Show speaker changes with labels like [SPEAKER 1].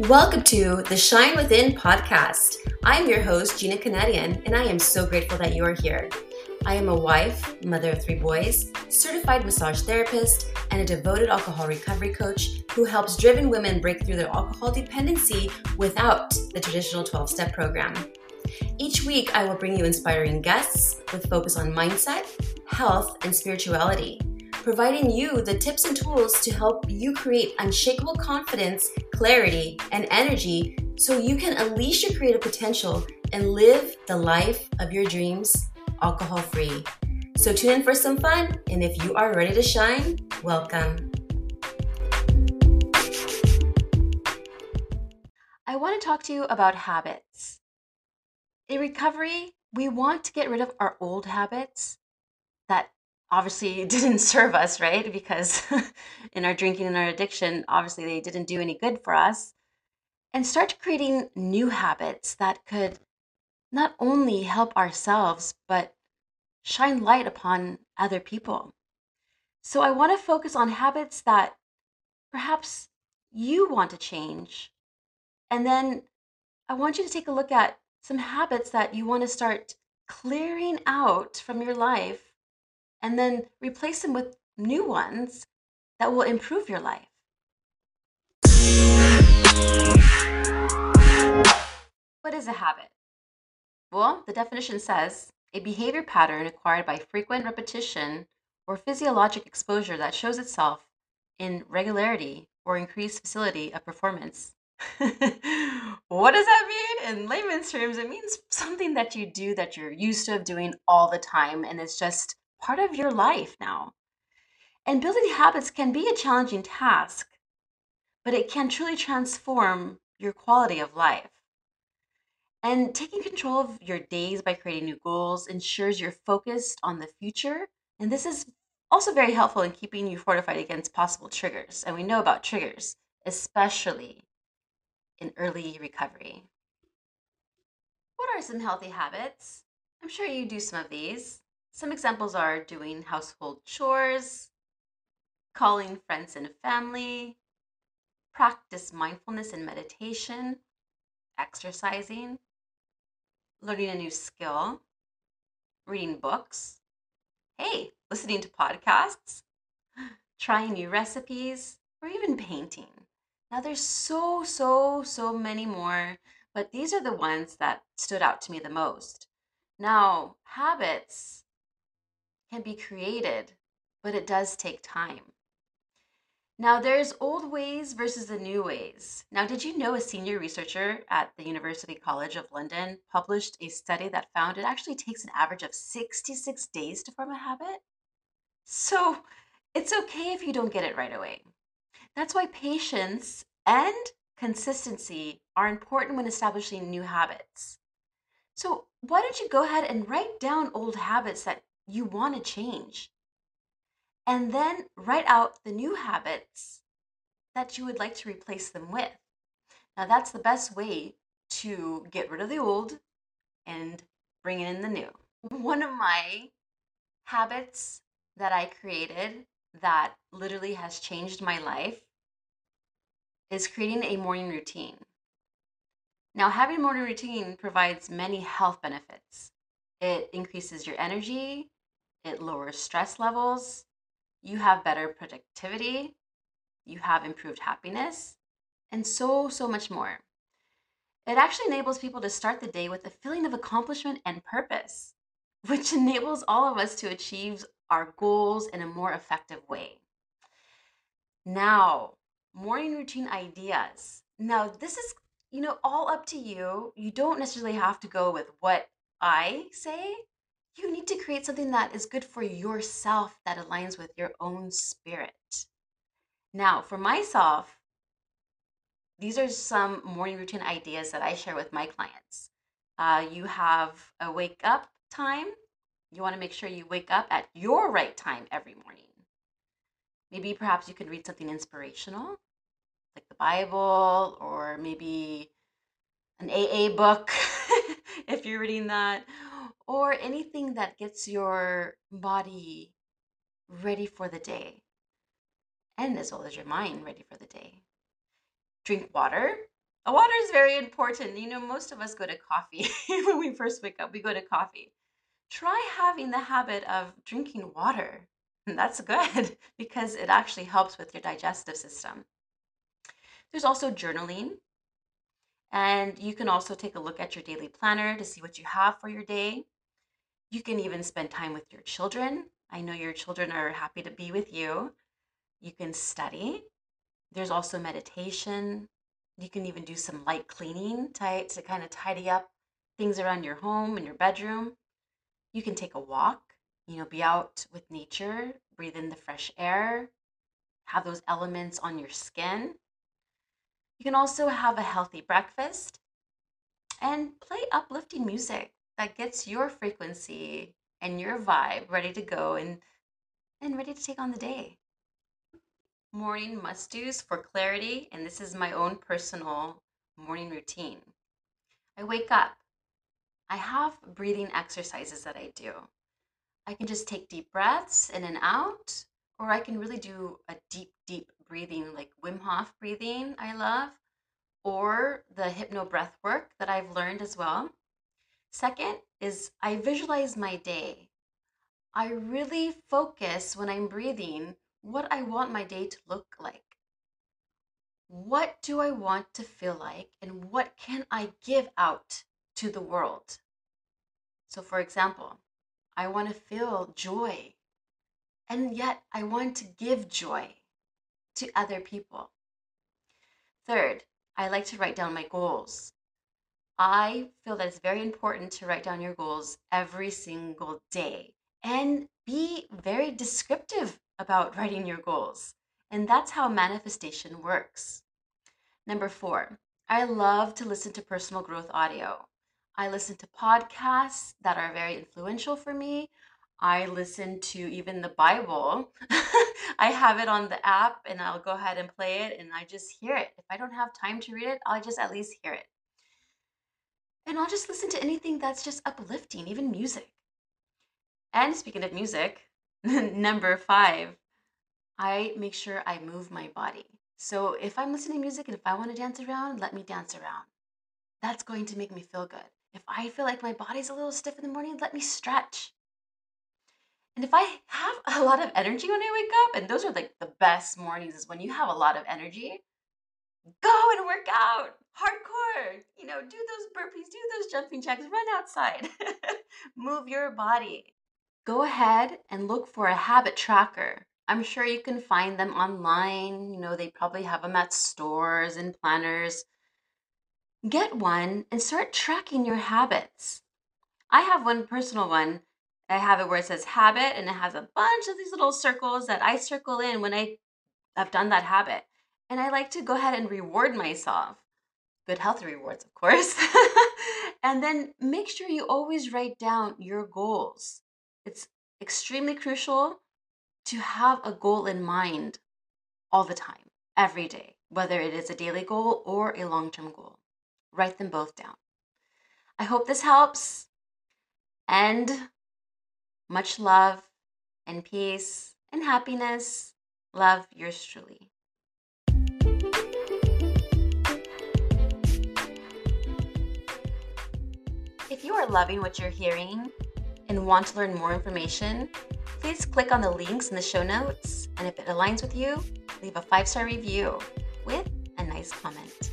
[SPEAKER 1] Welcome to the Shine Within podcast. I'm your host, Gina Kunadian, and I am so grateful that you are here. I am a wife, mother of three boys, certified massage therapist, and a devoted alcohol recovery coach who helps driven women break through their alcohol dependency without the traditional 12 step program. Each week, I will bring you inspiring guests with focus on mindset, health, and spirituality, providing you the tips and tools to help you create unshakable confidence, clarity, and energy so you can unleash your creative potential and live the life of your dreams alcohol free. So tune in for some fun, and if you are ready to shine, welcome. I want to talk to you about habits. In recovery, we want to get rid of our old habits obviously didn't serve us, right? Because in our drinking and our addiction, obviously they didn't do any good for us. And start creating new habits that could not only help ourselves, but shine light upon other people. So I want to focus on habits that perhaps you want to change. And then I want you to take a look at some habits that you want to start clearing out from your life and then replace them with new ones that will improve your life. What is a habit? Well, the definition says a behavior pattern acquired by frequent repetition or physiologic exposure that shows itself in regularity or increased facility of performance. what does that mean? In layman's terms, it means something that you do that you're used to doing all the time and it's just part of your life now. And building habits can be a challenging task, but it can truly transform your quality of life. And taking control of your days by creating new goals ensures you're focused on the future. And this is also very helpful in keeping you fortified against possible triggers. And we know about triggers, especially in early recovery. What are some healthy habits? I'm sure you do some of these. Some examples are doing household chores, calling friends and family, practice mindfulness and meditation, exercising, learning a new skill, reading books, hey, listening to podcasts, trying new recipes, or even painting. Now, there's so, so, so many more, but these are the ones that stood out to me the most. Now, habits can be created, but it does take time. Now, there's old ways versus the new ways. Now, did you know a senior researcher at the University College of London published a study that found it actually takes an average of 66 days to form a habit? So, it's okay if you don't get it right away. That's why patience and consistency are important when establishing new habits. So, why don't you go ahead and write down old habits that you want to change? and then write out the new habits that you would like to replace them with. Now, that's the best way to get rid of the old and bring in the new. One of my habits that I created that literally has changed my life is creating a morning routine. Now, having a morning routine provides many health benefits. It increases your energy, it lowers stress levels, you have better productivity, you have improved happiness, and so, so much more. It actually enables people to start the day with a feeling of accomplishment and purpose, which enables all of us to achieve our goals in a more effective way. Now, morning routine ideas. Now, this is, you know, all up to you. You don't necessarily have to go with what I say you need to create something that is good for yourself that aligns with your own spirit. Now, for myself, these are some morning routine ideas that I share with my clients. Uh, you have a wake up time. You want to make sure you wake up at your right time every morning. Maybe perhaps you can read something inspirational, like the Bible, or maybe an AA book if you're reading that, or anything that gets your body ready for the day and as well as your mind ready for the day. Drink water, water is very important. You know, most of us go to coffee when we first wake up, we go to coffee. Try having the habit of drinking water. That's good because it actually helps with your digestive system. There's also journaling. And you can also take a look at your daily planner to see what you have for your day. You can even spend time with your children. I know your children are happy to be with you. You can study. There's also meditation. You can even do some light cleaning to, to kind of tidy up things around your home and your bedroom. You can take a walk, you know, be out with nature, breathe in the fresh air, have those elements on your skin. You can also have a healthy breakfast and play uplifting music that gets your frequency and your vibe ready to go and and ready to take on the day. Morning must do's for clarity, and this is my own personal morning routine. I wake up. I have breathing exercises that I do. I can just take deep breaths in and out, or I can really do a deep, deep breathing, like Wim Hof breathing, I love, or the hypno breath work that I've learned as well. Second is I visualize my day. I really focus when I'm breathing what I want my day to look like. What do I want to feel like, and what can I give out to the world? So, for example, I want to feel joy, and yet I want to give joy to other people. Third, I like to write down my goals. I feel that it's very important to write down your goals every single day and be very descriptive about writing your goals. And that's how manifestation works. Number four, I love to listen to personal growth audio. I listen to podcasts that are very influential for me. I listen to even the Bible. I have it on the app and I'll go ahead and play it and I just hear it. If I don't have time to read it, I'll just at least hear it. And I'll just listen to anything that's just uplifting, even music. And speaking of music, number five, I make sure I move my body. So if I'm listening to music and if I want to dance around, let me dance around. That's going to make me feel good. If I feel like my body's a little stiff in the morning, let me stretch. And if I have a lot of energy when I wake up, and those are like the best mornings, is when you have a lot of energy, go and work out hardcore. You know, do those burpees, do those jumping jacks, run outside, move your body. Go ahead and look for a habit tracker. I'm sure you can find them online. You know, they probably have them at stores and planners. Get one and start tracking your habits. I have one personal one I have it where it says habit and it has a bunch of these little circles that I circle in when I have done that habit. And I like to go ahead and reward myself. Good healthy rewards, of course. and then make sure you always write down your goals. It's extremely crucial to have a goal in mind all the time, every day, whether it is a daily goal or a long term goal. Write them both down. I hope this helps. And much love and peace and happiness. Love yours truly. If you are loving what you're hearing and want to learn more information, please click on the links in the show notes. And if it aligns with you, leave a five star review with a nice comment.